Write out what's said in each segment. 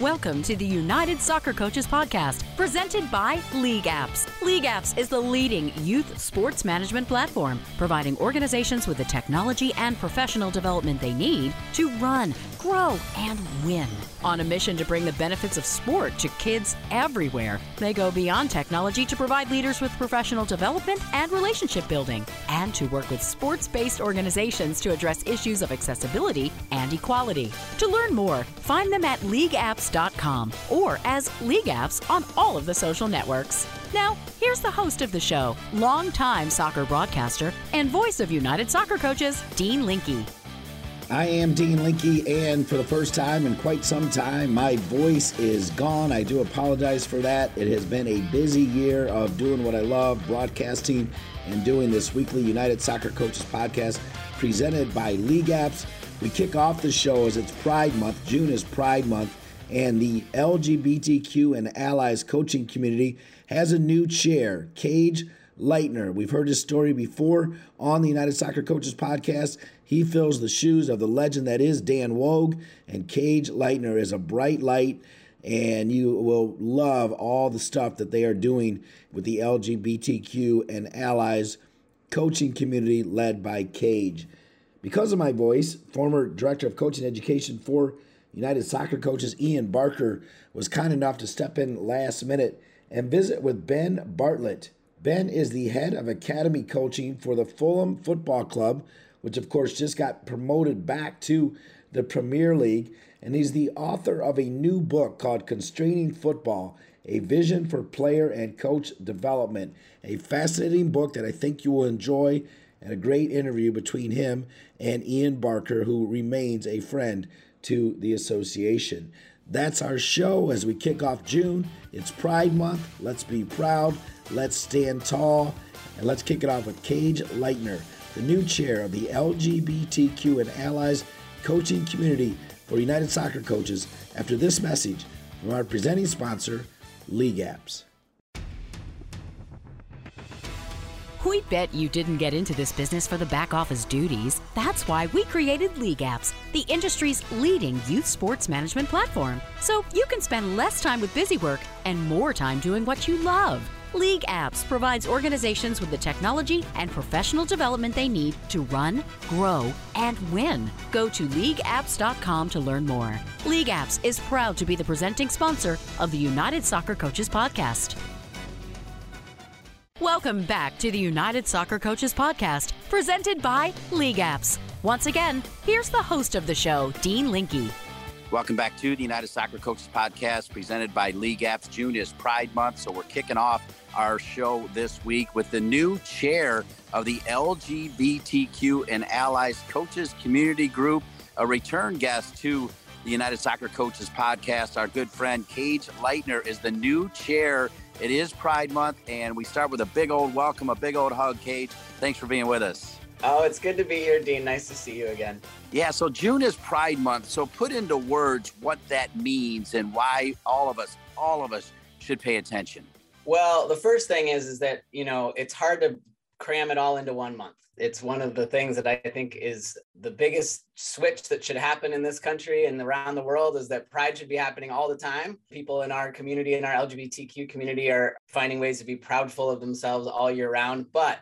Welcome to the United Soccer Coaches Podcast, presented by League Apps. League Apps is the leading youth sports management platform, providing organizations with the technology and professional development they need to run, grow, and win. On a mission to bring the benefits of sport to kids everywhere, they go beyond technology to provide leaders with professional development and relationship building, and to work with sports based organizations to address issues of accessibility and equality. To learn more, find them at leagueapps.com or as LeagueApps on all of the social networks. Now, here's the host of the show, longtime soccer broadcaster and voice of United Soccer Coaches, Dean Linke. I am Dean Linke, and for the first time in quite some time, my voice is gone. I do apologize for that. It has been a busy year of doing what I love, broadcasting, and doing this weekly United Soccer Coaches podcast presented by League Apps. We kick off the show as it's Pride Month. June is Pride Month, and the LGBTQ and allies coaching community has a new chair, Cage Leitner. We've heard his story before on the United Soccer Coaches podcast. He fills the shoes of the legend that is Dan Woog, and Cage Leitner is a bright light, and you will love all the stuff that they are doing with the LGBTQ and allies coaching community led by Cage. Because of my voice, former director of coaching education for United Soccer Coaches Ian Barker was kind enough to step in last minute and visit with Ben Bartlett. Ben is the head of academy coaching for the Fulham Football Club, which of course just got promoted back to the Premier League. And he's the author of a new book called Constraining Football A Vision for Player and Coach Development. A fascinating book that I think you will enjoy, and a great interview between him and Ian Barker, who remains a friend to the association. That's our show as we kick off June. It's Pride Month. Let's be proud. Let's stand tall. And let's kick it off with Cage Leitner, the new chair of the LGBTQ and Allies coaching community for United Soccer Coaches, after this message from our presenting sponsor, League Apps. We bet you didn't get into this business for the back office duties. That's why we created League Apps, the industry's leading youth sports management platform. So you can spend less time with busy work and more time doing what you love. League Apps provides organizations with the technology and professional development they need to run, grow, and win. Go to leagueapps.com to learn more. League Apps is proud to be the presenting sponsor of the United Soccer Coaches Podcast. Welcome back to the United Soccer Coaches Podcast, presented by League Apps. Once again, here's the host of the show, Dean Linke. Welcome back to the United Soccer Coaches Podcast, presented by League Apps. June is Pride Month, so we're kicking off our show this week with the new chair of the LGBTQ and Allies Coaches Community Group, a return guest to the United Soccer Coaches Podcast. Our good friend Cage Leitner is the new chair it is Pride Month, and we start with a big old welcome, a big old hug, Cage. Thanks for being with us. Oh, it's good to be here, Dean. Nice to see you again. Yeah, so June is Pride Month. So put into words what that means and why all of us, all of us should pay attention. Well, the first thing is is that, you know, it's hard to cram it all into one month it's one of the things that I think is the biggest switch that should happen in this country and around the world is that pride should be happening all the time. People in our community, in our LGBTQ community, are finding ways to be proudful of themselves all year round. But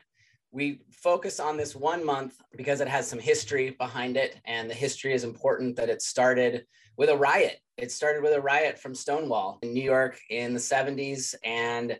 we focus on this one month because it has some history behind it. And the history is important that it started with a riot. It started with a riot from Stonewall in New York in the 70s. And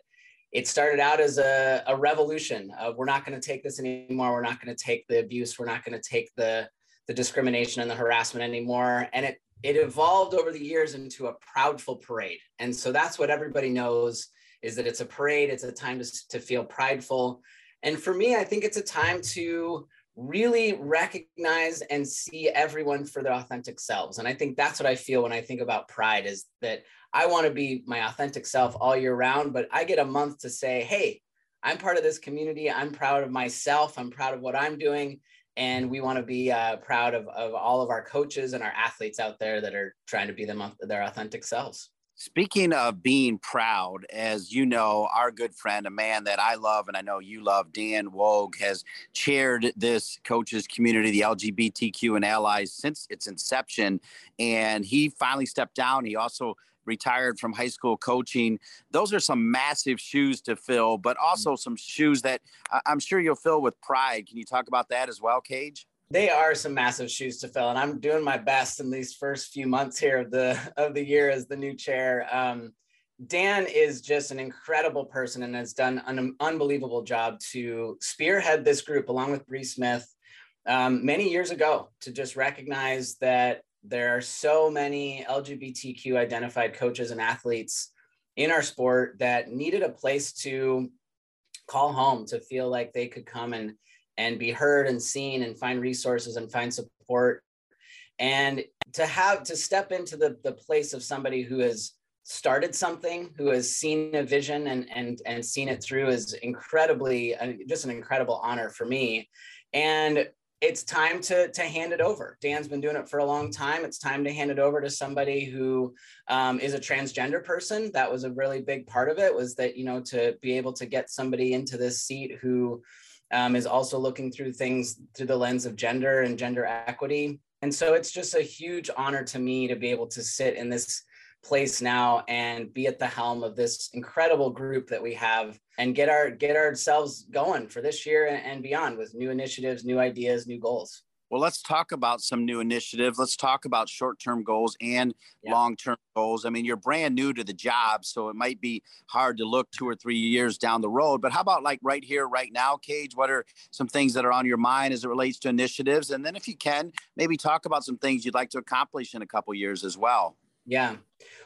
it started out as a, a revolution of we're not going to take this anymore. We're not going to take the abuse. We're not going to take the, the discrimination and the harassment anymore. And it, it evolved over the years into a proudful parade. And so that's what everybody knows is that it's a parade. It's a time to, to feel prideful. And for me, I think it's a time to really recognize and see everyone for their authentic selves. And I think that's what I feel when I think about pride is that I want to be my authentic self all year round, but I get a month to say, hey, I'm part of this community. I'm proud of myself. I'm proud of what I'm doing. And we want to be uh, proud of, of all of our coaches and our athletes out there that are trying to be them, their authentic selves. Speaking of being proud, as you know, our good friend, a man that I love and I know you love, Dan Woog, has chaired this coaches community, the LGBTQ and allies, since its inception. And he finally stepped down. He also retired from high school coaching. Those are some massive shoes to fill, but mm-hmm. also some shoes that uh, I'm sure you'll fill with pride. Can you talk about that as well, Cage? They are some massive shoes to fill and i'm doing my best in these first few months here of the of the year as the new chair. Um, dan is just an incredible person and has done an unbelievable job to spearhead this group along with Bree smith um, many years ago to just recognize that there are so many lgbtq identified coaches and athletes in our sport that needed a place to call home to feel like they could come and and be heard and seen and find resources and find support. And to have to step into the, the place of somebody who has started something who has seen a vision and and and seen it through is incredibly uh, just an incredible honor for me. And it's time to to hand it over. Dan's been doing it for a long time. It's time to hand it over to somebody who um, is a transgender person. That was a really big part of it was that you know to be able to get somebody into this seat who um, is also looking through things through the lens of gender and gender equity. And so it's just a huge honor to me to be able to sit in this place now and be at the helm of this incredible group that we have and get our get ourselves going for this year and beyond with new initiatives, new ideas, new goals. Well, let's talk about some new initiatives. Let's talk about short term goals and yeah. long term goals. I mean, you're brand new to the job, so it might be hard to look two or three years down the road. But how about like right here, right now, Cage? What are some things that are on your mind as it relates to initiatives? And then, if you can, maybe talk about some things you'd like to accomplish in a couple years as well. Yeah.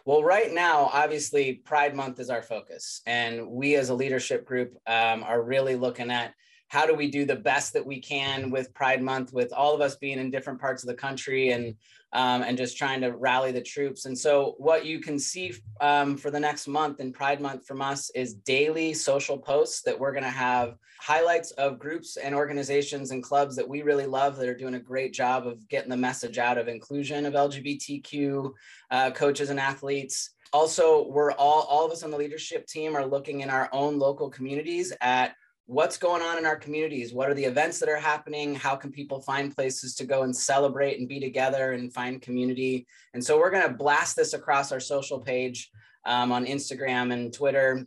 Well, right now, obviously, Pride Month is our focus. And we as a leadership group um, are really looking at how do we do the best that we can with Pride Month, with all of us being in different parts of the country and um, and just trying to rally the troops. And so, what you can see um, for the next month in Pride Month from us is daily social posts that we're going to have highlights of groups and organizations and clubs that we really love that are doing a great job of getting the message out of inclusion of LGBTQ uh, coaches and athletes. Also, we're all all of us on the leadership team are looking in our own local communities at what's going on in our communities? What are the events that are happening? How can people find places to go and celebrate and be together and find community? And so we're going to blast this across our social page um, on instagram and twitter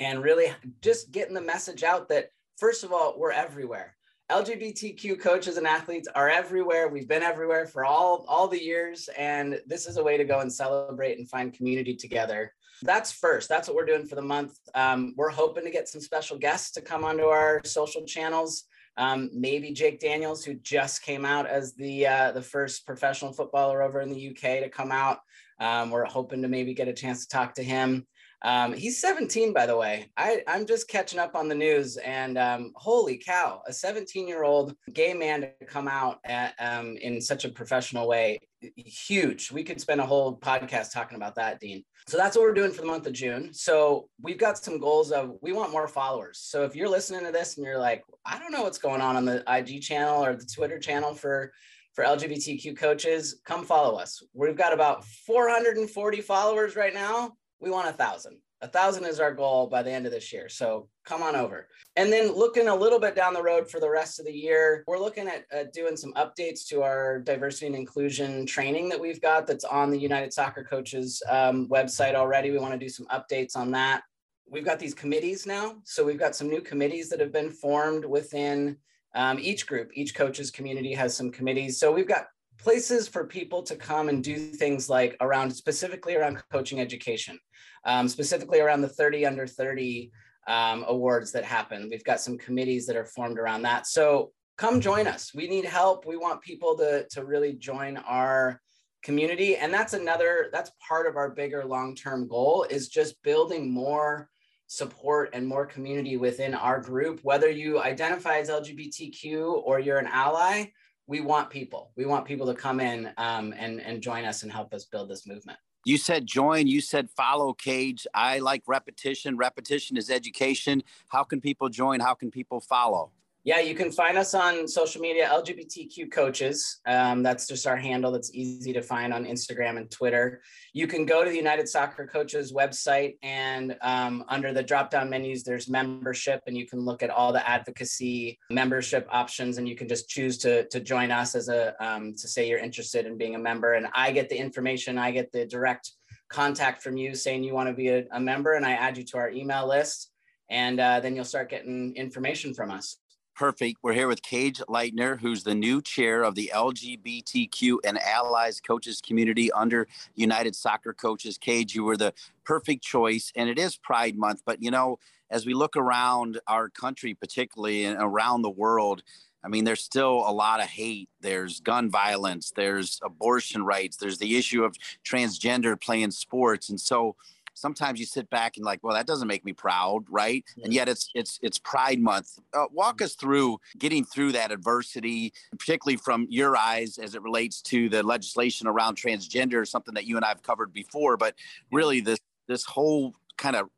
and really just getting the message out that first of all we're everywhere. Lgbtq coaches and athletes are everywhere. We've been everywhere for all all the years and this is a way to go and celebrate and find community together that's first. That's what we're doing for the month. Um, we're hoping to get some special guests to come onto our social channels. Um, maybe Jake Daniels, who just came out as the uh, the first professional footballer over in the UK to come out. Um, we're hoping to maybe get a chance to talk to him. Um, he's 17, by the way. I, am just catching up on the news, and um, holy cow, a 17 year old gay man to come out at, um, in such a professional way, huge. We could spend a whole podcast talking about that, Dean. So that's what we're doing for the month of June. So we've got some goals of we want more followers. So if you're listening to this and you're like, I don't know what's going on on the IG channel or the Twitter channel for for LGBTQ coaches, come follow us. We've got about 440 followers right now we want a thousand. A thousand is our goal by the end of this year. So come on over. And then looking a little bit down the road for the rest of the year, we're looking at, at doing some updates to our diversity and inclusion training that we've got that's on the United Soccer Coaches um, website already. We want to do some updates on that. We've got these committees now. So we've got some new committees that have been formed within um, each group. Each coaches community has some committees. So we've got places for people to come and do things like around specifically around coaching education, um, specifically around the 30 under 30 um, awards that happen. We've got some committees that are formed around that. So come join us. We need help. We want people to, to really join our community. And that's another, that's part of our bigger long-term goal is just building more support and more community within our group, whether you identify as LGBTQ or you're an ally, we want people. We want people to come in um, and and join us and help us build this movement. You said join. You said follow Cage. I like repetition. Repetition is education. How can people join? How can people follow? Yeah, you can find us on social media, LGBTQ Coaches. Um, that's just our handle. That's easy to find on Instagram and Twitter. You can go to the United Soccer Coaches website, and um, under the drop down menus, there's membership, and you can look at all the advocacy membership options, and you can just choose to, to join us as a um, to say you're interested in being a member. And I get the information, I get the direct contact from you saying you want to be a, a member, and I add you to our email list, and uh, then you'll start getting information from us. Perfect. We're here with Cage Leitner, who's the new chair of the LGBTQ and allies coaches community under United Soccer Coaches. Cage, you were the perfect choice, and it is Pride Month. But you know, as we look around our country, particularly and around the world, I mean, there's still a lot of hate. There's gun violence. There's abortion rights. There's the issue of transgender playing sports, and so sometimes you sit back and like, well, that doesn't make me proud, right? Yeah. And yet it's it's it's Pride Month. Uh, walk us through getting through that adversity, particularly from your eyes as it relates to the legislation around transgender, something that you and I've covered before, but really this this whole kind of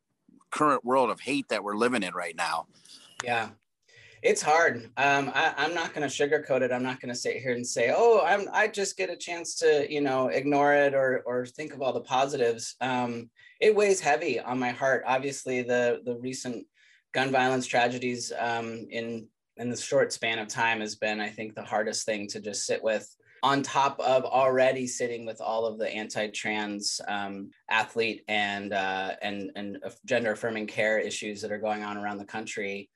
current world of hate that we're living in right now. Yeah, it's hard. Um, I, am not going to sugarcoat it. I'm not going to sit here and say, "Oh, I'm." I just get a chance to, you know, ignore it or or think of all the positives. Um, it weighs heavy on my heart. Obviously, the the recent gun violence tragedies um, in in the short span of time has been, I think, the hardest thing to just sit with. On top of already sitting with all of the anti-trans um, athlete and uh, and and gender affirming care issues that are going on around the country,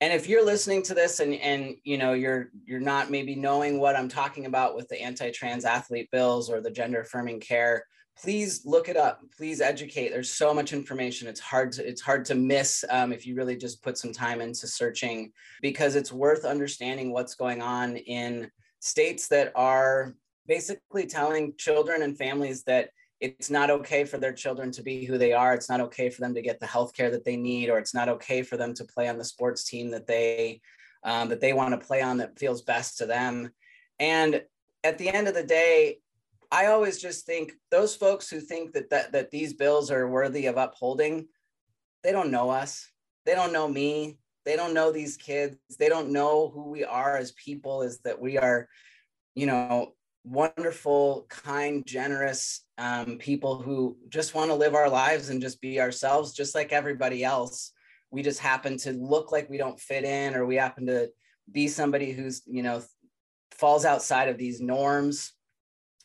and if you're listening to this and and you know you're you're not maybe knowing what I'm talking about with the anti-trans athlete bills or the gender affirming care, please look it up. Please educate. There's so much information. It's hard to it's hard to miss um, if you really just put some time into searching because it's worth understanding what's going on in states that are basically telling children and families that it's not okay for their children to be who they are. It's not okay for them to get the health care that they need or it's not okay for them to play on the sports team that they um, that they want to play on that feels best to them. And at the end of the day I always just think those folks who think that, that that these bills are worthy of upholding, they don't know us. They don't know me. They don't know these kids. They don't know who we are as people, is that we are, you know, wonderful, kind, generous um, people who just want to live our lives and just be ourselves, just like everybody else. We just happen to look like we don't fit in, or we happen to be somebody who's, you know, falls outside of these norms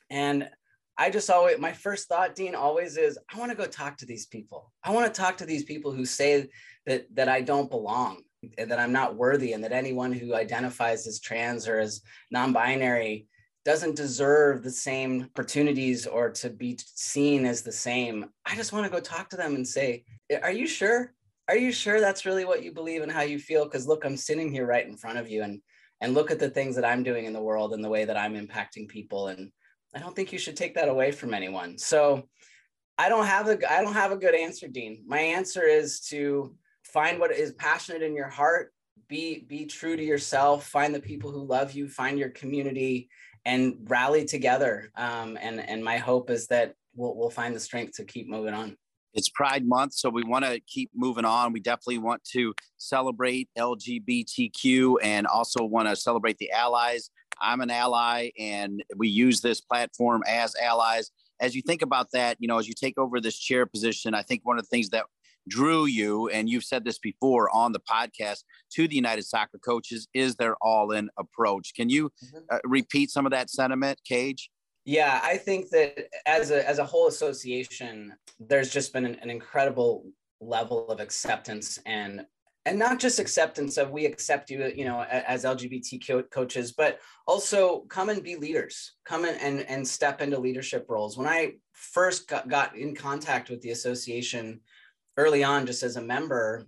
and I just always, my first thought, Dean, always is, I want to go talk to these people. I want to talk to these people who say that that I don't belong, and that I'm not worthy, and that anyone who identifies as trans or as non-binary doesn't deserve the same opportunities or to be seen as the same. I just want to go talk to them and say, Are you sure? Are you sure that's really what you believe and how you feel? Because look, I'm sitting here right in front of you and and look at the things that I'm doing in the world and the way that I'm impacting people and I don't think you should take that away from anyone. So I don't have a I don't have a good answer, Dean. My answer is to find what is passionate in your heart, be be true to yourself, find the people who love you, find your community, and rally together. Um, and and my hope is that we'll we'll find the strength to keep moving on. It's Pride Month, so we want to keep moving on. We definitely want to celebrate LGBTQ and also want to celebrate the allies I'm an ally and we use this platform as allies. As you think about that, you know, as you take over this chair position, I think one of the things that drew you, and you've said this before on the podcast, to the United Soccer Coaches is their all in approach. Can you mm-hmm. uh, repeat some of that sentiment, Cage? Yeah, I think that as a as a whole association, there's just been an, an incredible level of acceptance and and not just acceptance of we accept you you know as lgbt co- coaches but also come and be leaders come in and, and step into leadership roles. When i first got, got in contact with the association early on just as a member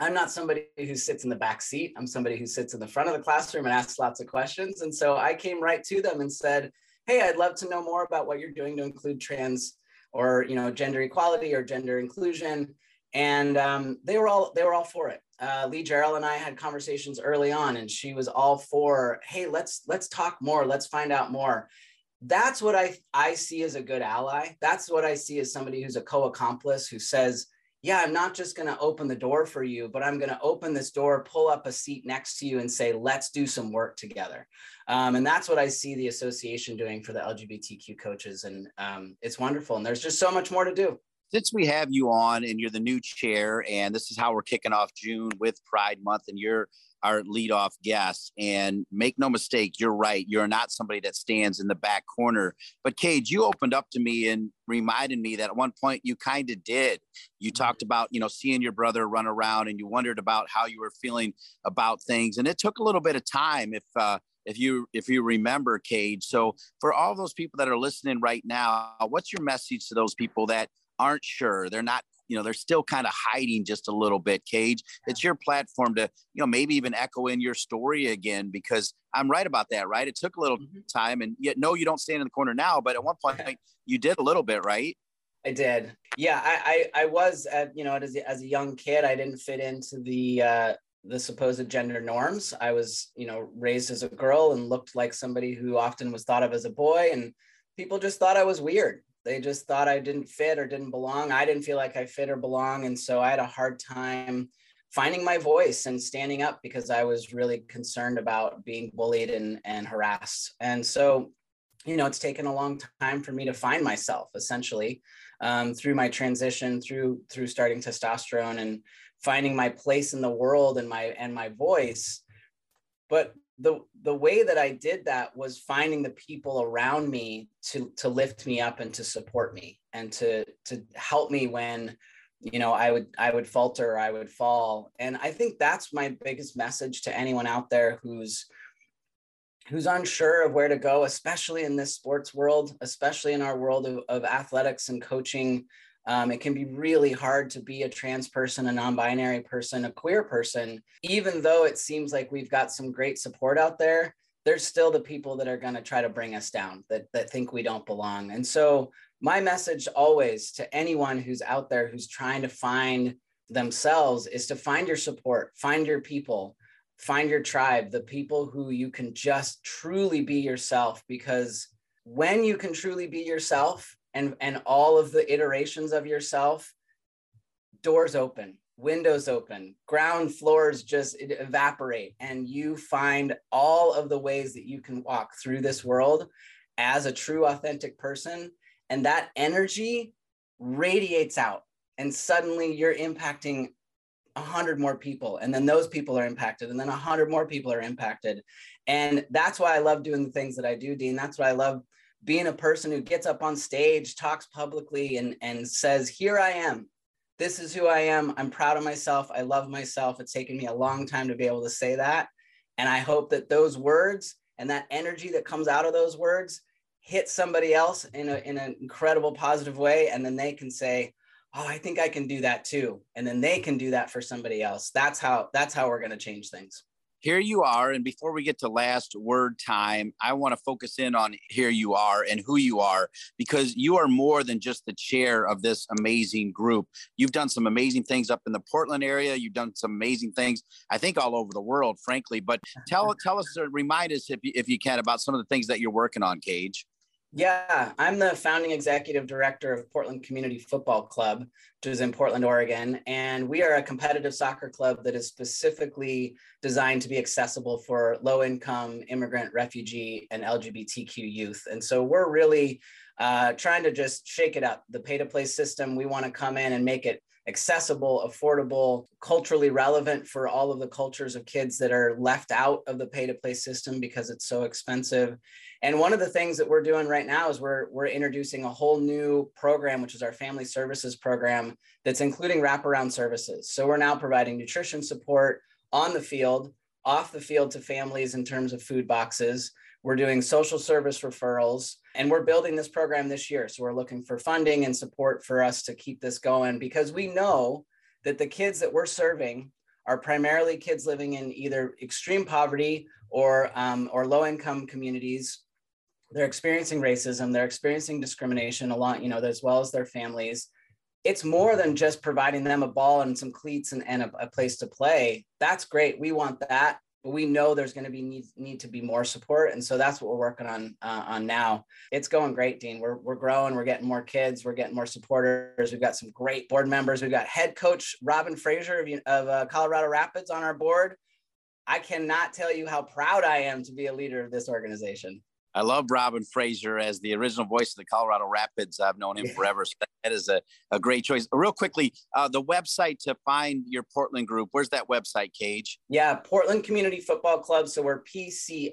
i'm not somebody who sits in the back seat. I'm somebody who sits in the front of the classroom and asks lots of questions. And so i came right to them and said hey i'd love to know more about what you're doing to include trans or you know gender equality or gender inclusion and um, they were all they were all for it. Uh, Lee Gerald and I had conversations early on, and she was all for, hey, let's let's talk more, let's find out more. That's what I I see as a good ally. That's what I see as somebody who's a co-accomplice who says, yeah, I'm not just going to open the door for you, but I'm going to open this door, pull up a seat next to you, and say, let's do some work together. Um, and that's what I see the association doing for the LGBTQ coaches. And um, it's wonderful. And there's just so much more to do. Since we have you on and you're the new chair, and this is how we're kicking off June with Pride Month, and you're our leadoff guest. And make no mistake, you're right. You're not somebody that stands in the back corner. But Cage, you opened up to me and reminded me that at one point you kind of did. You mm-hmm. talked about, you know, seeing your brother run around and you wondered about how you were feeling about things. And it took a little bit of time if uh if you if you remember Cage. So for all those people that are listening right now, what's your message to those people that aren't sure? They're not you know they're still kind of hiding just a little bit cage it's your platform to you know maybe even echo in your story again because i'm right about that right it took a little mm-hmm. time and yet no you don't stand in the corner now but at one point you did a little bit right I did. Yeah, I, I, I was at, you know, as a, as a young kid, I didn't fit into the, uh, the supposed gender norms. I was, you know, raised as a girl and looked like somebody who often was thought of as a boy. And people just thought I was weird. They just thought I didn't fit or didn't belong. I didn't feel like I fit or belong. And so I had a hard time finding my voice and standing up because I was really concerned about being bullied and, and harassed. And so, you know, it's taken a long time for me to find myself essentially um, through my transition, through through starting testosterone and finding my place in the world and my and my voice. But the the way that I did that was finding the people around me to to lift me up and to support me and to to help me when you know I would I would falter I would fall. And I think that's my biggest message to anyone out there who's who's unsure of where to go especially in this sports world especially in our world of, of athletics and coaching um, it can be really hard to be a trans person, a non binary person, a queer person. Even though it seems like we've got some great support out there, there's still the people that are going to try to bring us down that, that think we don't belong. And so, my message always to anyone who's out there who's trying to find themselves is to find your support, find your people, find your tribe, the people who you can just truly be yourself. Because when you can truly be yourself, and and all of the iterations of yourself doors open windows open ground floors just evaporate and you find all of the ways that you can walk through this world as a true authentic person and that energy radiates out and suddenly you're impacting a hundred more people and then those people are impacted and then a hundred more people are impacted. And that's why i love doing the things that i do dean. That's why i love being a person who gets up on stage, talks publicly, and, and says, Here I am. This is who I am. I'm proud of myself. I love myself. It's taken me a long time to be able to say that. And I hope that those words and that energy that comes out of those words hit somebody else in, a, in an incredible positive way. And then they can say, Oh, I think I can do that too. And then they can do that for somebody else. That's how that's how we're going to change things here you are. And before we get to last word time, I want to focus in on here you are and who you are because you are more than just the chair of this amazing group. You've done some amazing things up in the Portland area. You've done some amazing things, I think, all over the world, frankly. But tell tell us, remind us if you, if you can about some of the things that you're working on, Cage. Yeah, I'm the founding executive director of Portland Community Football Club, which is in Portland, Oregon. And we are a competitive soccer club that is specifically designed to be accessible for low income, immigrant, refugee, and LGBTQ youth. And so we're really uh, trying to just shake it up. The pay to play system, we want to come in and make it accessible, affordable, culturally relevant for all of the cultures of kids that are left out of the pay to play system because it's so expensive. And one of the things that we're doing right now is we're, we're introducing a whole new program, which is our family services program, that's including wraparound services. So we're now providing nutrition support on the field, off the field to families in terms of food boxes. We're doing social service referrals, and we're building this program this year. So we're looking for funding and support for us to keep this going because we know that the kids that we're serving are primarily kids living in either extreme poverty or, um, or low income communities they're experiencing racism they're experiencing discrimination a lot you know as well as their families it's more than just providing them a ball and some cleats and, and a, a place to play that's great we want that but we know there's going to be need, need to be more support. And so that's what we're working on uh, on now. It's going great, Dean. We're, we're growing. We're getting more kids. We're getting more supporters. We've got some great board members. We've got head coach Robin Fraser of, of uh, Colorado Rapids on our board. I cannot tell you how proud I am to be a leader of this organization. I love Robin Fraser as the original voice of the Colorado Rapids. I've known him yeah. forever. So that is a, a great choice. Real quickly, uh, the website to find your Portland group, where's that website, Cage? Yeah, Portland Community Football Club. So we're pcfc.co.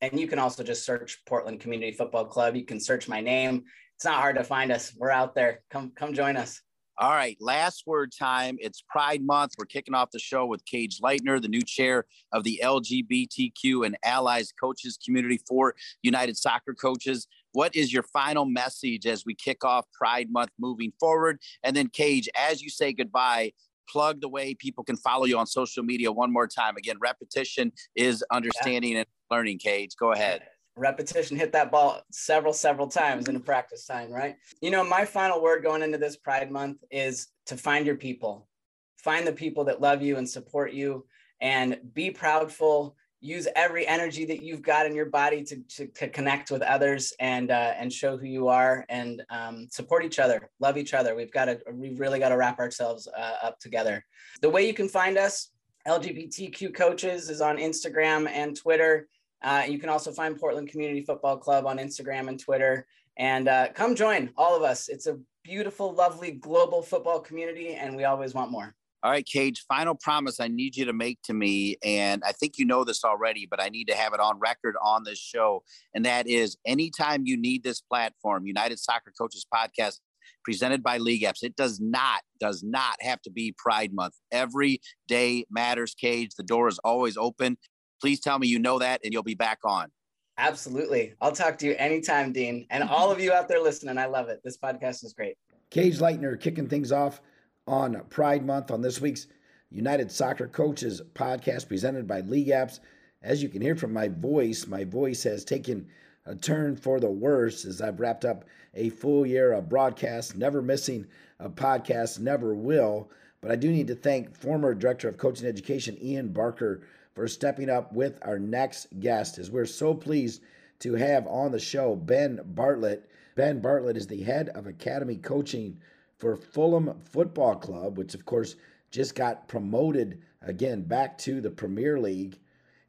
And you can also just search Portland Community Football Club. You can search my name. It's not hard to find us. We're out there. Come, come join us. All right, last word time. It's Pride Month. We're kicking off the show with Cage Leitner, the new chair of the LGBTQ and Allies Coaches Community for United Soccer Coaches. What is your final message as we kick off Pride Month moving forward? And then, Cage, as you say goodbye, plug the way people can follow you on social media one more time. Again, repetition is understanding and learning, Cage. Go ahead repetition hit that ball several several times in a practice time right? You know my final word going into this pride month is to find your people. Find the people that love you and support you and be proudful. Use every energy that you've got in your body to, to, to connect with others and uh, and show who you are and um, support each other love each other. We've got to we've really got to wrap ourselves uh, up together. The way you can find us lgbtq coaches is on instagram and twitter uh, you can also find Portland Community Football Club on Instagram and Twitter. And uh, come join all of us. It's a beautiful, lovely global football community, and we always want more. All right, Cage, final promise I need you to make to me. And I think you know this already, but I need to have it on record on this show. And that is anytime you need this platform, United Soccer Coaches Podcast, presented by League Apps. It does not, does not have to be Pride Month. Every day matters, Cage. The door is always open. Please tell me you know that and you'll be back on. Absolutely. I'll talk to you anytime, Dean. And all of you out there listening, I love it. This podcast is great. Cage Leitner kicking things off on Pride Month on this week's United Soccer Coaches podcast presented by League Apps. As you can hear from my voice, my voice has taken a turn for the worse as I've wrapped up a full year of broadcasts, never missing a podcast, never will. But I do need to thank former Director of Coaching Education, Ian Barker, for stepping up with our next guest. As we're so pleased to have on the show Ben Bartlett. Ben Bartlett is the head of academy coaching for Fulham Football Club, which of course just got promoted again back to the Premier League.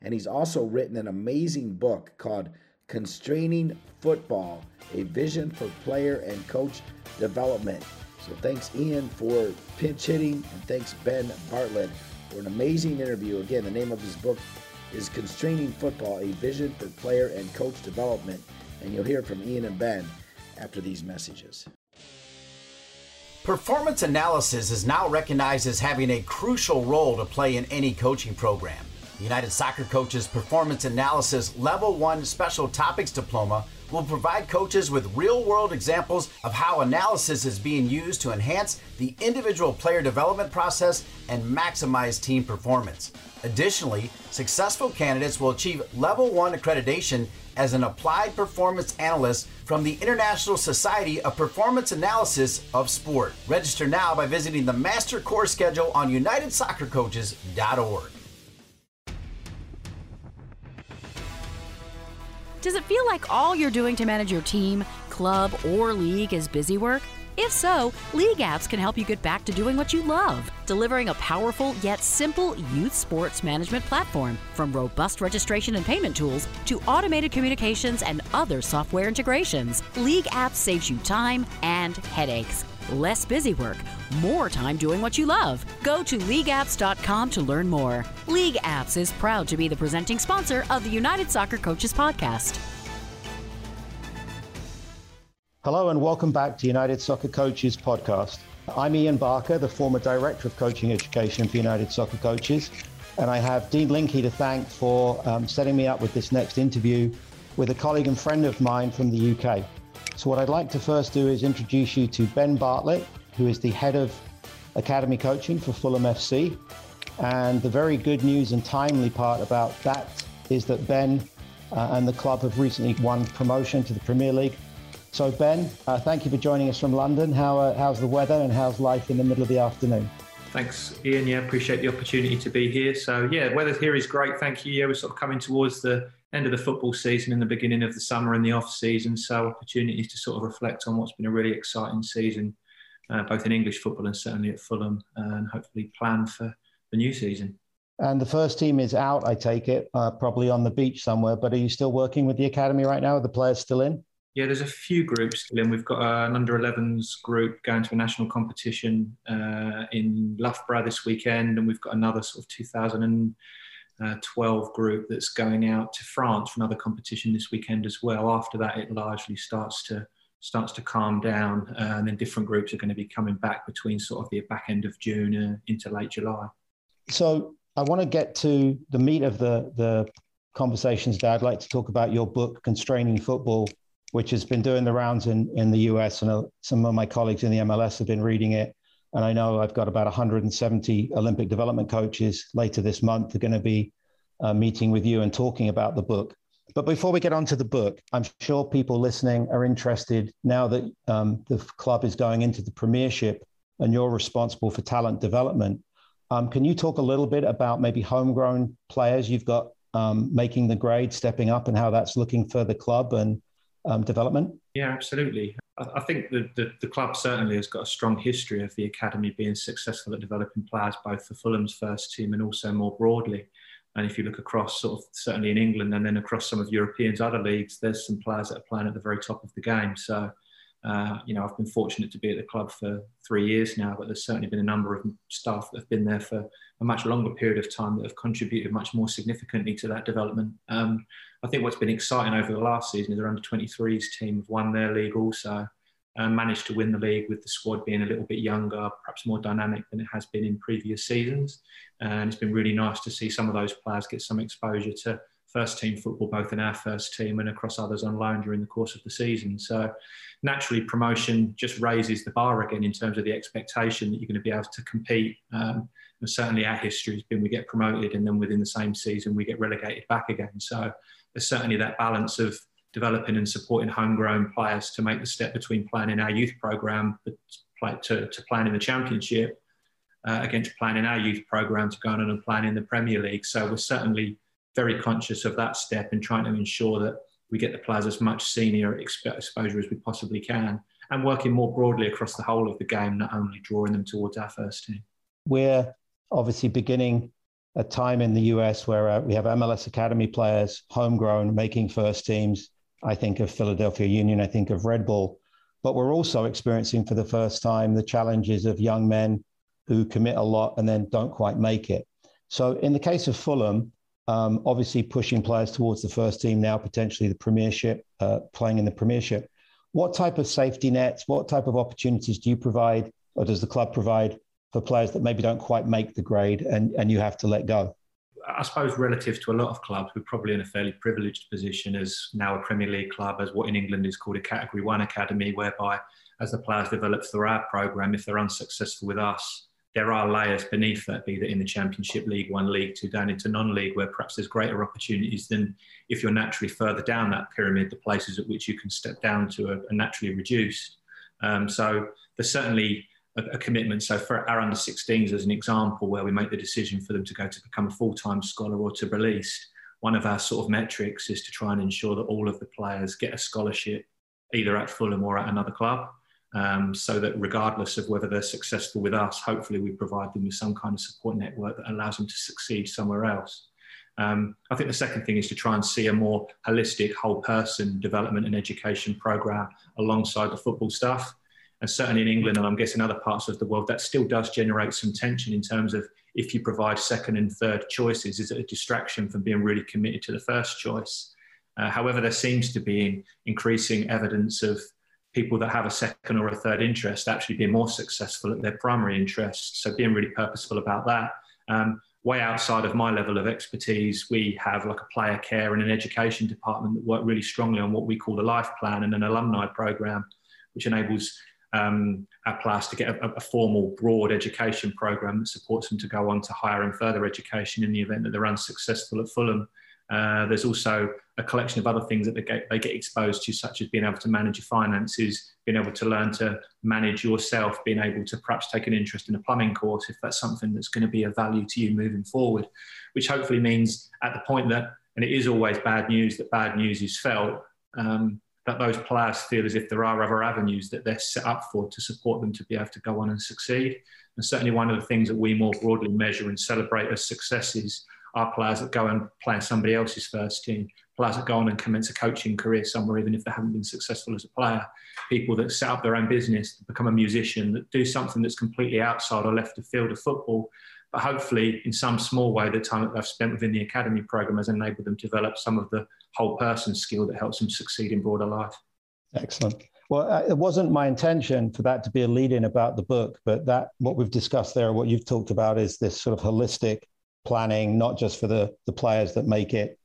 And he's also written an amazing book called Constraining Football A Vision for Player and Coach Development. So thanks, Ian, for pinch hitting, and thanks, Ben Bartlett, for an amazing interview. Again, the name of his book is Constraining Football A Vision for Player and Coach Development. And you'll hear from Ian and Ben after these messages. Performance analysis is now recognized as having a crucial role to play in any coaching program. United Soccer Coaches Performance Analysis Level 1 Special Topics Diploma will provide coaches with real world examples of how analysis is being used to enhance the individual player development process and maximize team performance. Additionally, successful candidates will achieve level 1 accreditation as an applied performance analyst from the International Society of Performance Analysis of Sport. Register now by visiting the master course schedule on unitedsoccercoaches.org. Does it feel like all you're doing to manage your team, club, or league is busy work? If so, League Apps can help you get back to doing what you love, delivering a powerful yet simple youth sports management platform. From robust registration and payment tools to automated communications and other software integrations, League Apps saves you time and headaches. Less busy work, more time doing what you love. Go to leagueapps.com to learn more. League Apps is proud to be the presenting sponsor of the United Soccer Coaches Podcast. Hello, and welcome back to United Soccer Coaches Podcast. I'm Ian Barker, the former Director of Coaching Education for United Soccer Coaches, and I have Dean Linke to thank for um, setting me up with this next interview with a colleague and friend of mine from the UK. So, what I'd like to first do is introduce you to Ben Bartlett, who is the head of academy coaching for Fulham FC. And the very good news and timely part about that is that Ben uh, and the club have recently won promotion to the Premier League. So, Ben, uh, thank you for joining us from London. How, uh, how's the weather and how's life in the middle of the afternoon? Thanks, Ian. Yeah, appreciate the opportunity to be here. So, yeah, the weather here is great. Thank you. Yeah, we're sort of coming towards the end of the football season and the beginning of the summer and the off season. So, opportunities to sort of reflect on what's been a really exciting season, uh, both in English football and certainly at Fulham, and hopefully plan for the new season. And the first team is out, I take it, uh, probably on the beach somewhere. But are you still working with the academy right now? Are the players still in? Yeah, there's a few groups still in. We've got an under 11s group going to a national competition uh, in Loughborough this weekend, and we've got another sort of 2012 group that's going out to France for another competition this weekend as well. After that, it largely starts to starts to calm down, uh, and then different groups are going to be coming back between sort of the back end of June uh, into late July. So I want to get to the meat of the the conversations. Dad, I'd like to talk about your book, Constraining Football which has been doing the rounds in, in the US. And uh, some of my colleagues in the MLS have been reading it. And I know I've got about 170 Olympic development coaches later this month are going to be uh, meeting with you and talking about the book. But before we get on to the book, I'm sure people listening are interested now that um, the club is going into the Premiership and you're responsible for talent development. Um, can you talk a little bit about maybe homegrown players you've got um, making the grade, stepping up, and how that's looking for the club and um, development? Yeah, absolutely. I, think the, the, the, club certainly has got a strong history of the academy being successful at developing players, both for Fulham's first team and also more broadly. And if you look across, sort of certainly in England and then across some of Europeans' other leagues, there's some players that are playing at the very top of the game. So, uh, you know, I've been fortunate to be at the club for three years now, but there's certainly been a number of staff that have been there for a much longer period of time that have contributed much more significantly to that development. Um, I think what's been exciting over the last season is their under 23s team have won their league also. and managed to win the league with the squad being a little bit younger, perhaps more dynamic than it has been in previous seasons. And it's been really nice to see some of those players get some exposure to first team football, both in our first team and across others on loan during the course of the season. So naturally, promotion just raises the bar again in terms of the expectation that you're going to be able to compete. Um, and certainly our history has been we get promoted and then within the same season we get relegated back again. So there's certainly that balance of developing and supporting homegrown players to make the step between planning our youth program to, to in the championship uh, against planning our youth program to going on and planning the Premier League. So we're certainly very conscious of that step and trying to ensure that we get the players as much senior exposure as we possibly can and working more broadly across the whole of the game, not only drawing them towards our first team. We're obviously beginning a time in the US where uh, we have MLS Academy players, homegrown, making first teams. I think of Philadelphia Union, I think of Red Bull. But we're also experiencing for the first time the challenges of young men who commit a lot and then don't quite make it. So, in the case of Fulham, um, obviously pushing players towards the first team now, potentially the Premiership, uh, playing in the Premiership. What type of safety nets, what type of opportunities do you provide, or does the club provide for players that maybe don't quite make the grade and, and you have to let go? I suppose relative to a lot of clubs, we're probably in a fairly privileged position as now a Premier League club, as what in England is called a Category One academy, whereby as the players develop through our program, if they're unsuccessful with us, there are layers beneath that, be that in the Championship, League One, League Two, down into non-league, where perhaps there's greater opportunities than if you're naturally further down that pyramid. The places at which you can step down to are, naturally reduced. Um, so there's certainly a, a, commitment. So for our under 16s, as an example, where we make the decision for them to go to become a full-time scholar or to release, one of our sort of metrics is to try and ensure that all of the players get a scholarship either at Fulham or at another club. Um, so that regardless of whether they're successful with us, hopefully we provide them with some kind of support network that allows them to succeed somewhere else. Um, I think the second thing is to try and see a more holistic whole person development and education program alongside the football stuff and certainly in England, and I'm guessing other parts of the world, that still does generate some tension in terms of if you provide second and third choices, is it a distraction from being really committed to the first choice? Uh, however, there seems to be increasing evidence of people that have a second or a third interest actually being more successful at their primary interest. So being really purposeful about that. Um, way outside of my level of expertise, we have like a player care and an education department that work really strongly on what we call the life plan and an alumni program, which enables um, our players to get a, a, formal, broad education program that supports them to go on to higher and further education in the event that they're unsuccessful at Fulham. Uh, there's also a collection of other things that they get, they get exposed to, such as being able to manage your finances, being able to learn to manage yourself, being able to perhaps take an interest in a plumbing course if that's something that's going to be of value to you moving forward, which hopefully means at the point that, and it is always bad news, that bad news is felt, um, that those players feel as if there are other avenues that they're set up for to support them to be able to go on and succeed. And certainly one of the things that we more broadly measure and celebrate as successes are players that go and play in somebody else's first team, players that go on and commence a coaching career somewhere, even if they haven't been successful as a player, people that set up their own business, become a musician, that do something that's completely outside or left the field of football. But hopefully, in some small way, the time that they've spent within the academy program has enabled them to develop some of the whole person skill that helps them succeed in broader life. Excellent. Well, uh, it wasn't my intention for that to be a lead in about the book, but that what we've discussed there, what you've talked about is this sort of holistic planning, not just for the, the players that make it,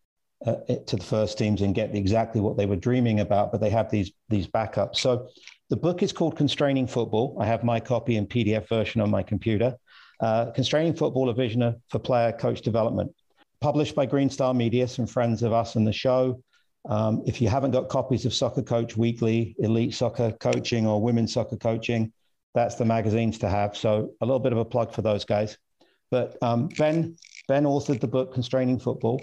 uh, to the first teams and get exactly what they were dreaming about, but they have these, these backups. So the book is called Constraining Football. I have my copy in PDF version on my computer. Uh, Constraining Football, a vision for player coach development. Published by Green Star Media, some friends of us in the show. Um, if you haven't got copies of Soccer Coach Weekly, Elite Soccer Coaching, or Women's Soccer Coaching, that's the magazines to have. So a little bit of a plug for those guys. But um, Ben Ben authored the book Constraining Football,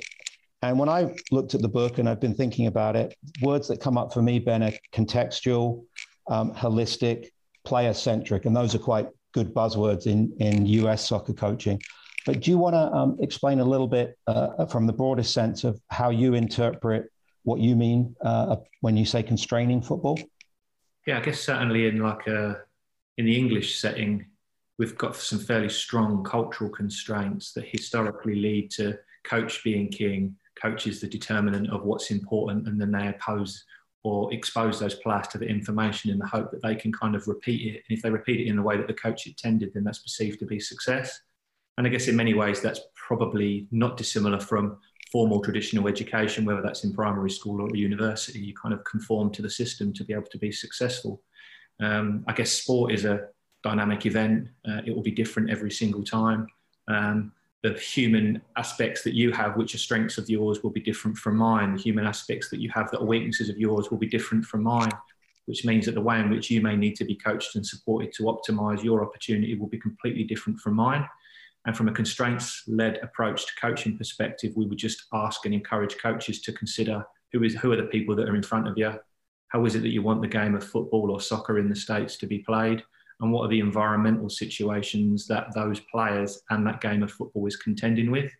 and when I looked at the book and I've been thinking about it, words that come up for me, Ben, are contextual, um, holistic, player centric, and those are quite good buzzwords in in US soccer coaching. But do you want to um, explain a little bit uh, from the broadest sense of how you interpret what you mean uh, when you say constraining football? Yeah, I guess certainly in like a in the English setting, we've got some fairly strong cultural constraints that historically lead to coach being king, coach is the determinant of what's important, and then they oppose or expose those players to the information in the hope that they can kind of repeat it. And if they repeat it in the way that the coach intended, then that's perceived to be success. And I guess in many ways, that's probably not dissimilar from formal traditional education, whether that's in primary school or university, you kind of conform to the system to be able to be successful. Um, I guess sport is a dynamic event. Uh, it will be different every single time. Um, the human aspects that you have, which are strengths of yours, will be different from mine. The human aspects that you have that are weaknesses of yours will be different from mine, which means that the way in which you may need to be coached and supported to optimize your opportunity will be completely different from mine. And from a constraints led approach to coaching perspective, we would just ask and encourage coaches to consider who, is, who are the people that are in front of you? How is it that you want the game of football or soccer in the States to be played? And what are the environmental situations that those players and that game of football is contending with?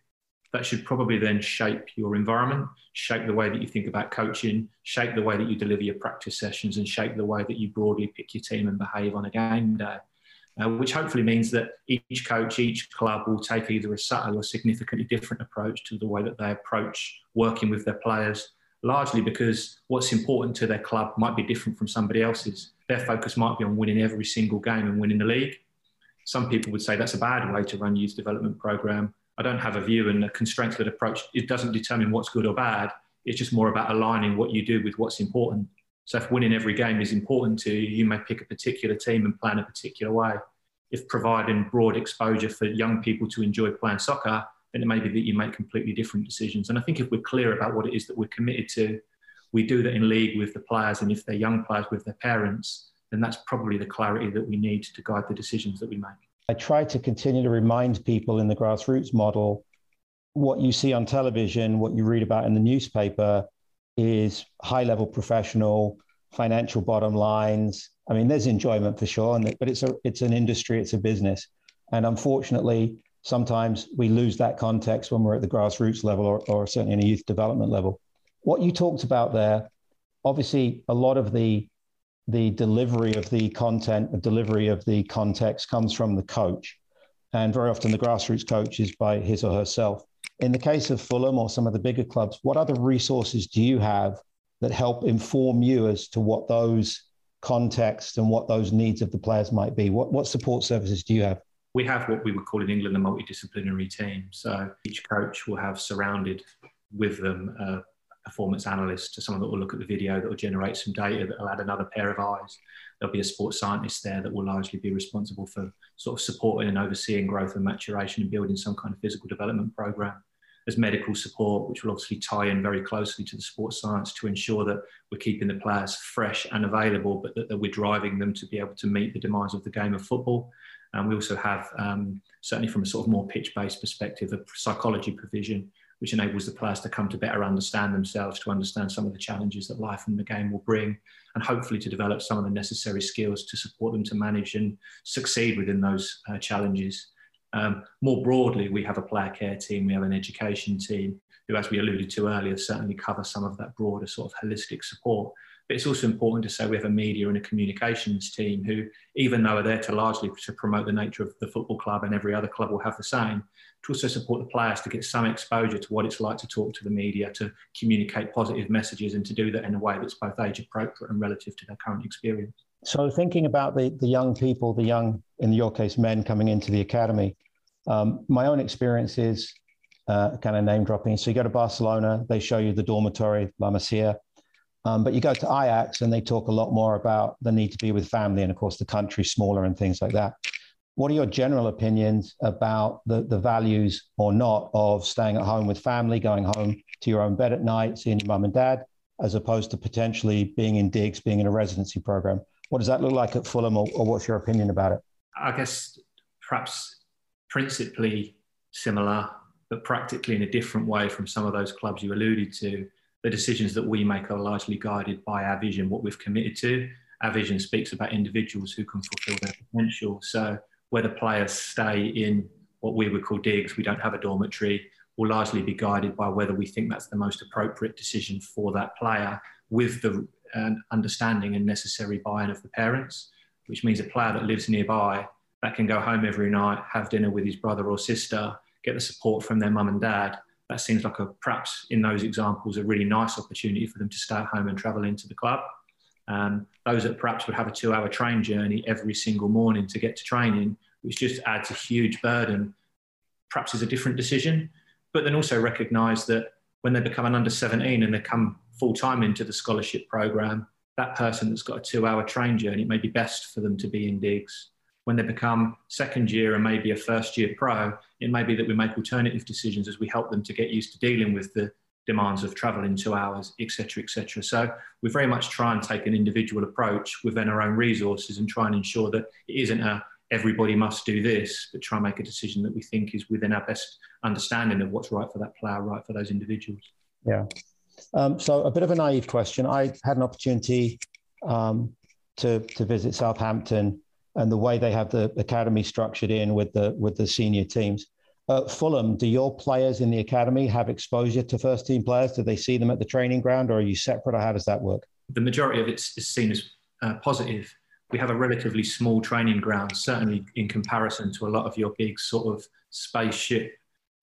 That should probably then shape your environment, shape the way that you think about coaching, shape the way that you deliver your practice sessions, and shape the way that you broadly pick your team and behave on a game day uh, which hopefully means that each coach, each club will take either a subtle or significantly different approach to the way that they approach working with their players, largely because what's important to their club might be different from somebody else's. Their focus might be on winning every single game and winning the league. Some people would say that's a bad way to run youth development program. I don't have a view and a constraints-led approach. It doesn't determine what's good or bad. It's just more about aligning what you do with what's important. So if winning every game is important to you, you may pick a particular team and plan a particular way. If providing broad exposure for young people to enjoy playing soccer, then it may be that you make completely different decisions. And I think if we're clear about what it is that we're committed to, we do that in league with the players, and if they're young players with their parents, then that's probably the clarity that we need to guide the decisions that we make. I try to continue to remind people in the grassroots model what you see on television, what you read about in the newspaper is high level professional, financial bottom lines. I mean, there's enjoyment for sure, but it's a it's an industry, it's a business, and unfortunately, sometimes we lose that context when we're at the grassroots level, or, or certainly in a youth development level. What you talked about there, obviously, a lot of the the delivery of the content, the delivery of the context comes from the coach, and very often the grassroots coach is by his or herself. In the case of Fulham or some of the bigger clubs, what other resources do you have that help inform you as to what those contexts and what those needs of the players might be? What, what support services do you have? We have what we would call in England a multidisciplinary team. So each coach will have surrounded with them a performance analyst, to someone that will look at the video that will generate some data that will add another pair of eyes. There'll be a sports scientist there that will largely be responsible for sort of supporting and overseeing growth and maturation and building some kind of physical development program as medical support, which will obviously tie in very closely to the sports science to ensure that we're keeping the players fresh and available, but that, that we're driving them to be able to meet the demands of the game of football. And we also have, um, certainly from a sort of more pitch based perspective, a psychology provision, which enables the players to come to better understand themselves, to understand some of the challenges that life and the game will bring, and hopefully to develop some of the necessary skills to support them to manage and succeed within those uh, challenges. Um, more broadly, we have a player care team, we have an education team who, as we alluded to earlier, certainly cover some of that broader sort of holistic support. But it's also important to say we have a media and a communications team who, even though are there to largely to promote the nature of the football club and every other club will have the same, to also support the players to get some exposure to what it's like to talk to the media, to communicate positive messages and to do that in a way that's both age appropriate and relative to their current experience. So, thinking about the, the young people, the young, in your case, men coming into the academy, um, my own experience is uh, kind of name dropping. So, you go to Barcelona, they show you the dormitory, La Masia. Um, but you go to Ajax and they talk a lot more about the need to be with family and, of course, the country smaller and things like that. What are your general opinions about the, the values or not of staying at home with family, going home to your own bed at night, seeing your mum and dad, as opposed to potentially being in digs, being in a residency program? What does that look like at Fulham, or, or what's your opinion about it? I guess perhaps principally similar, but practically in a different way from some of those clubs you alluded to. The decisions that we make are largely guided by our vision, what we've committed to. Our vision speaks about individuals who can fulfill their potential. So whether players stay in what we would call digs, we don't have a dormitory, will largely be guided by whether we think that's the most appropriate decision for that player with the and understanding and necessary buy-in of the parents, which means a player that lives nearby that can go home every night, have dinner with his brother or sister, get the support from their mum and dad. That seems like a perhaps in those examples a really nice opportunity for them to stay at home and travel into the club. Um, those that perhaps would have a two-hour train journey every single morning to get to training, which just adds a huge burden, perhaps is a different decision. But then also recognise that when they become an under 17 and they come full time into the scholarship program, that person that's got a two hour train journey, it may be best for them to be in digs. When they become second year and maybe a first year pro, it may be that we make alternative decisions as we help them to get used to dealing with the demands of traveling two hours, etc., etc. So we very much try and take an individual approach within our own resources and try and ensure that it isn't a everybody must do this, but try and make a decision that we think is within our best understanding of what's right for that player, right for those individuals. Yeah. Um, so a bit of a naive question. I had an opportunity um, to to visit Southampton and the way they have the academy structured in with the with the senior teams. Fulham, do your players in the academy have exposure to first team players? Do they see them at the training ground, or are you separate, or how does that work? The majority of it is seen as uh, positive. We have a relatively small training ground, certainly in comparison to a lot of your big sort of spaceship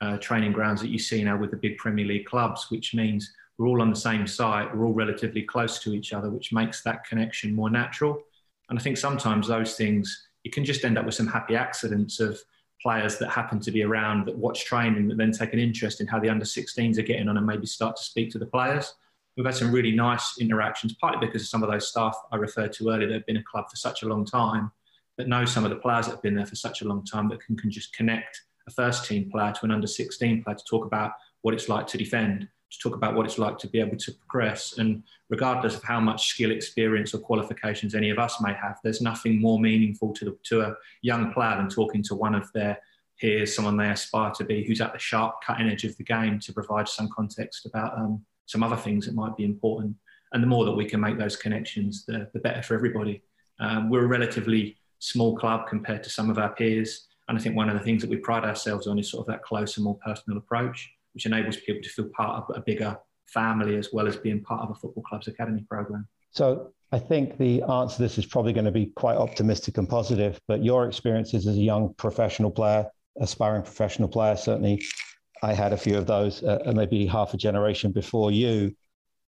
uh, training grounds that you see now with the big Premier League clubs, which means we're all on the same site, we're all relatively close to each other, which makes that connection more natural. And I think sometimes those things, you can just end up with some happy accidents of players that happen to be around that watch training that then take an interest in how the under 16s are getting on and maybe start to speak to the players. We've had some really nice interactions, partly because of some of those staff I referred to earlier that have been a club for such a long time, that know some of the players that have been there for such a long time that can, can just connect a first team player to an under 16 player to talk about what it's like to defend to talk about what it's like to be able to progress. And regardless of how much skill, experience, or qualifications any of us may have, there's nothing more meaningful to, the, to a young player than talking to one of their peers, someone they aspire to be, who's at the sharp cutting edge of the game to provide some context about um, some other things that might be important. And the more that we can make those connections, the, the better for everybody. Um, we're a relatively small club compared to some of our peers. And I think one of the things that we pride ourselves on is sort of that closer, more personal approach which enables people to feel part of a bigger family as well as being part of a football club's academy program. So I think the answer to this is probably going to be quite optimistic and positive, but your experiences as a young professional player, aspiring professional player, certainly I had a few of those, uh, maybe half a generation before you,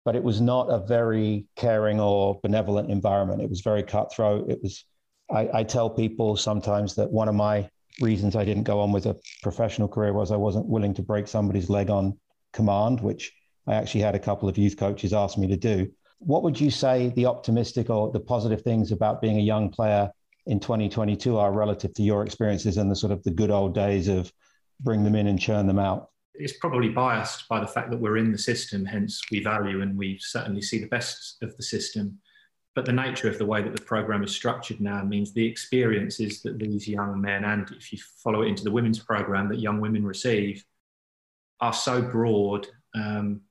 but it was not a very caring or benevolent environment. It was very cutthroat. It was, I, I tell people sometimes that one of my reasons I didn't go on with a professional career was I wasn't willing to break somebody's leg on command, which I actually had a couple of youth coaches ask me to do. What would you say the optimistic or the positive things about being a young player in 2022 are relative to your experiences and the sort of the good old days of bring them in and churn them out? it's probably biased by the fact that we're in the system, hence we value and we certainly see the best of the system. But the nature of the way that the program is structured now means the experiences that these young men, and if you follow it into the women's program that young women receive, are so broad um,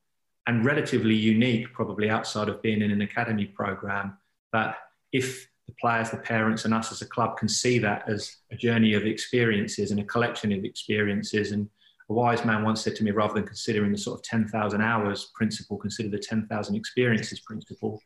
and relatively unique, probably outside of being in an academy program, that if the players, the parents, and us as a club can see that as a journey of experiences and a collection of experiences and a wise man once said to me, rather than considering the sort of 10,000 hours principle, consider the 10,000 experiences principle,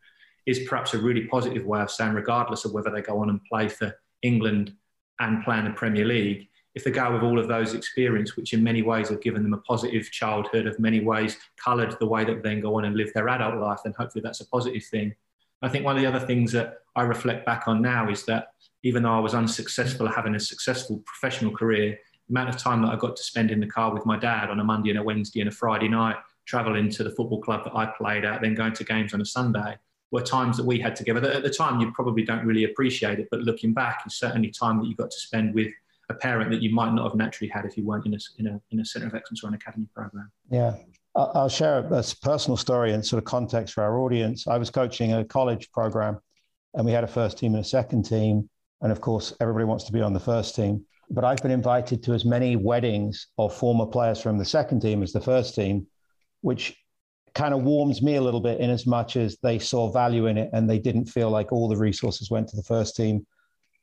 is perhaps a really positive way of saying, regardless of whether they go on and play for England and play in the Premier League, if they go with all of those experiences, which in many ways have given them a positive childhood, of many ways coloured the way that they then go on and live their adult life, then hopefully that's a positive thing. I think one of the other things that I reflect back on now is that even though I was unsuccessful having a successful professional career, the amount of time that I got to spend in the car with my dad on a Monday and a Wednesday and a Friday night, traveling to the football club that I played at, then going to games on a Sunday, were times that we had together. That at the time, you probably don't really appreciate it, but looking back, it's certainly time that you got to spend with a parent that you might not have naturally had if you weren't in a, in a, in a centre of excellence or an academy program. Yeah. I'll share a personal story and sort of context for our audience. I was coaching a college program and we had a first team and a second team. And of course, everybody wants to be on the first team but I've been invited to as many weddings of former players from the second team as the first team, which kind of warms me a little bit in as much as they saw value in it and they didn't feel like all the resources went to the first team.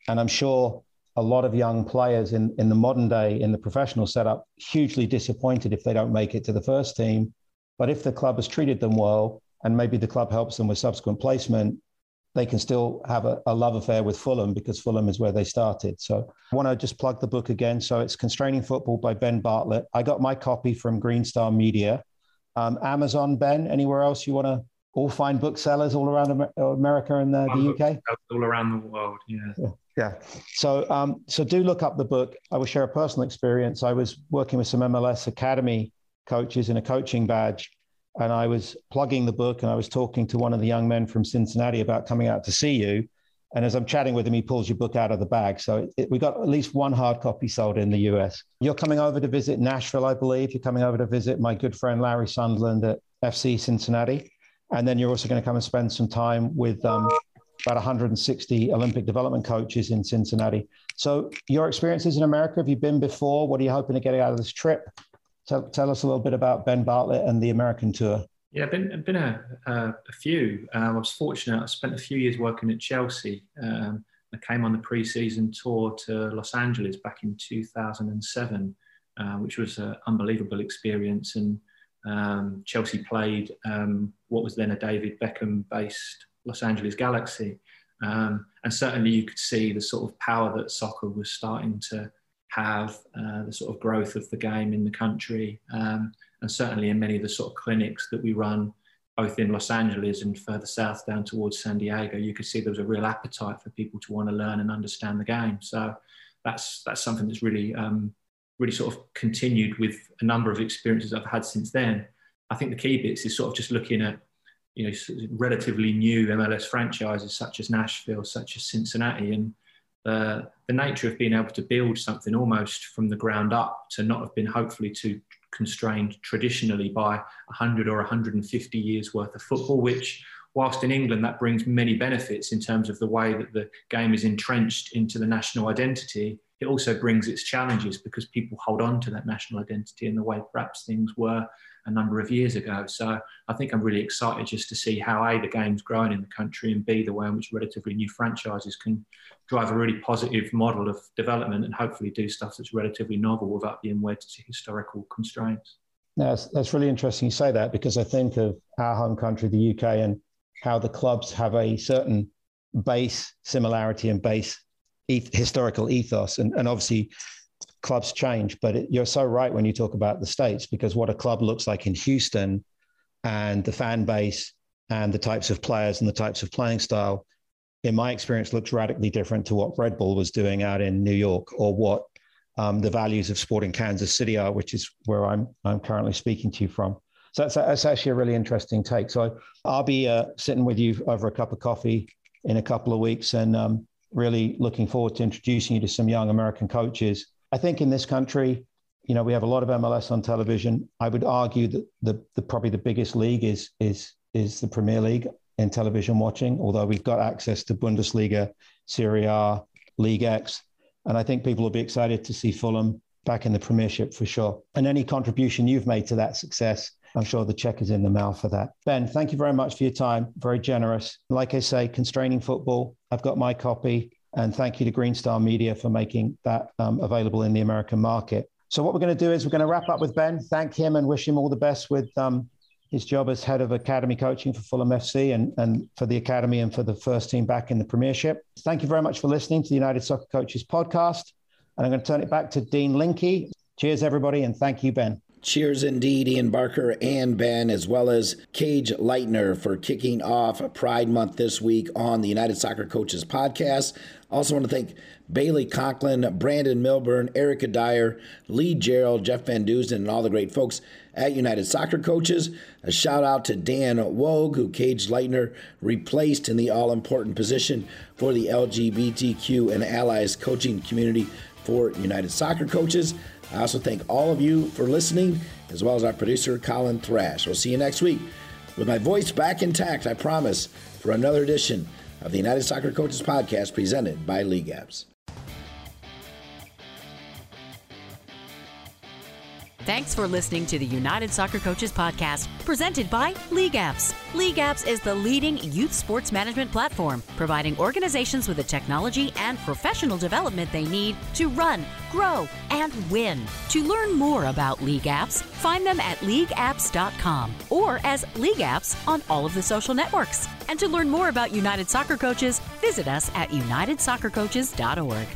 And I'm sure a lot of young players in, in the modern day, in the professional setup, hugely disappointed if they don't make it to the first team. But if the club has treated them well, and maybe the club helps them with subsequent placement, they can still have a, a, love affair with Fulham because Fulham is where they started. So I want to just plug the book again. So it's Constraining Football by Ben Bartlett. I got my copy from Green Star Media. Um, Amazon, Ben, anywhere else you want to all find booksellers all around America and the, the UK? All around the world, yeah. yeah. Yeah. So, um, so do look up the book. I will share a personal experience. I was working with some MLS Academy coaches in a coaching badge and I was plugging the book and I was talking to one of the young men from Cincinnati about coming out to see you. And as I'm chatting with him, he pulls your book out of the bag. So it, we got at least one hard copy sold in the US. You're coming over to visit Nashville, I believe. You're coming over to visit my good friend Larry Sunderland at FC Cincinnati. And then you're also going to come and spend some time with um, about 160 Olympic development coaches in Cincinnati. So, your experiences in America, have you been before? What are you hoping to get out of this trip? Tell, tell us a little bit about Ben Bartlett and the American tour. Yeah, been been a, a, a few. Um, I was fortunate. I spent a few years working at Chelsea. Um, I came on the pre-season tour to Los Angeles back in 2007, uh, which was an unbelievable experience. And um, Chelsea played um, what was then a David Beckham-based Los Angeles Galaxy, um, and certainly you could see the sort of power that soccer was starting to have, uh, the sort of growth of the game in the country, um, and certainly in many of the sort of clinics that we run, both in Los Angeles and further south down towards San Diego, you could see there was a real appetite for people to want to learn and understand the game. So that's that's something that's really um, really sort of continued with a number of experiences I've had since then. I think the key bits is sort of just looking at you know relatively new MLS franchises such as Nashville, such as Cincinnati, and the nature of being able to build something almost from the ground up to not have been hopefully too constrained traditionally by 100 or 150 years worth of football, which whilst in England that brings many benefits in terms of the way that the game is entrenched into the national identity, it also brings its challenges because people hold on to that national identity in the way perhaps things were a number of years ago. So I think I'm really excited just to see how A, the game's growing in the country, and B, the way in which relatively new franchises can drive a really positive model of development and hopefully do stuff that's relatively novel without being wed to historical constraints. That's, that's really interesting you say that because I think of our home country, the UK, and how the clubs have a certain base similarity and base historical ethos. And, and obviously, clubs change, but it, you're so right when you talk about the states because what a club looks like in Houston and the fan base and the types of players and the types of playing style, in my experience, looks radically different to what Red Bull was doing out in New York or what um, the values of sport in Kansas City are, which is where I'm I'm currently speaking to you from. So that's, that's actually a really interesting take. So I'll be uh, sitting with you over a cup of coffee in a couple of weeks and um, really looking forward to introducing you to some young American coaches I think in this country, you know, we have a lot of MLS on television. I would argue that the, the probably the biggest league is is is the Premier League in television watching. Although we've got access to Bundesliga, Serie A, League X, and I think people will be excited to see Fulham back in the Premiership for sure. And any contribution you've made to that success, I'm sure the check is in the mail for that. Ben, thank you very much for your time. Very generous. Like I say, constraining football. I've got my copy. And thank you to Green Star Media for making that um, available in the American market. So what we're going to do is we're going to wrap up with Ben, thank him, and wish him all the best with um, his job as head of academy coaching for Fulham FC and, and for the academy and for the first team back in the Premiership. Thank you very much for listening to the United Soccer Coaches podcast. And I'm going to turn it back to Dean Linke. Cheers, everybody, and thank you, Ben. Cheers indeed, Ian Barker and Ben, as well as Cage Leitner for kicking off Pride Month this week on the United Soccer Coaches podcast. Also want to thank Bailey Conklin, Brandon Milburn, Erica Dyer, Lee Gerald, Jeff Van Dusen, and all the great folks at United Soccer Coaches. A shout out to Dan Woog, who Cage Leitner replaced in the all important position for the LGBTQ and allies coaching community for United Soccer Coaches. I also thank all of you for listening, as well as our producer, Colin Thrash. We'll see you next week with my voice back intact, I promise, for another edition of the United Soccer Coaches Podcast presented by LeagueApps. Thanks for listening to the United Soccer Coaches Podcast, presented by LeagueApps. League Apps is the leading youth sports management platform, providing organizations with the technology and professional development they need to run, grow, and win. To learn more about LeagueApps, find them at leagueapps.com or as LeagueApps on all of the social networks. And to learn more about United Soccer Coaches, visit us at unitedsoccercoaches.org.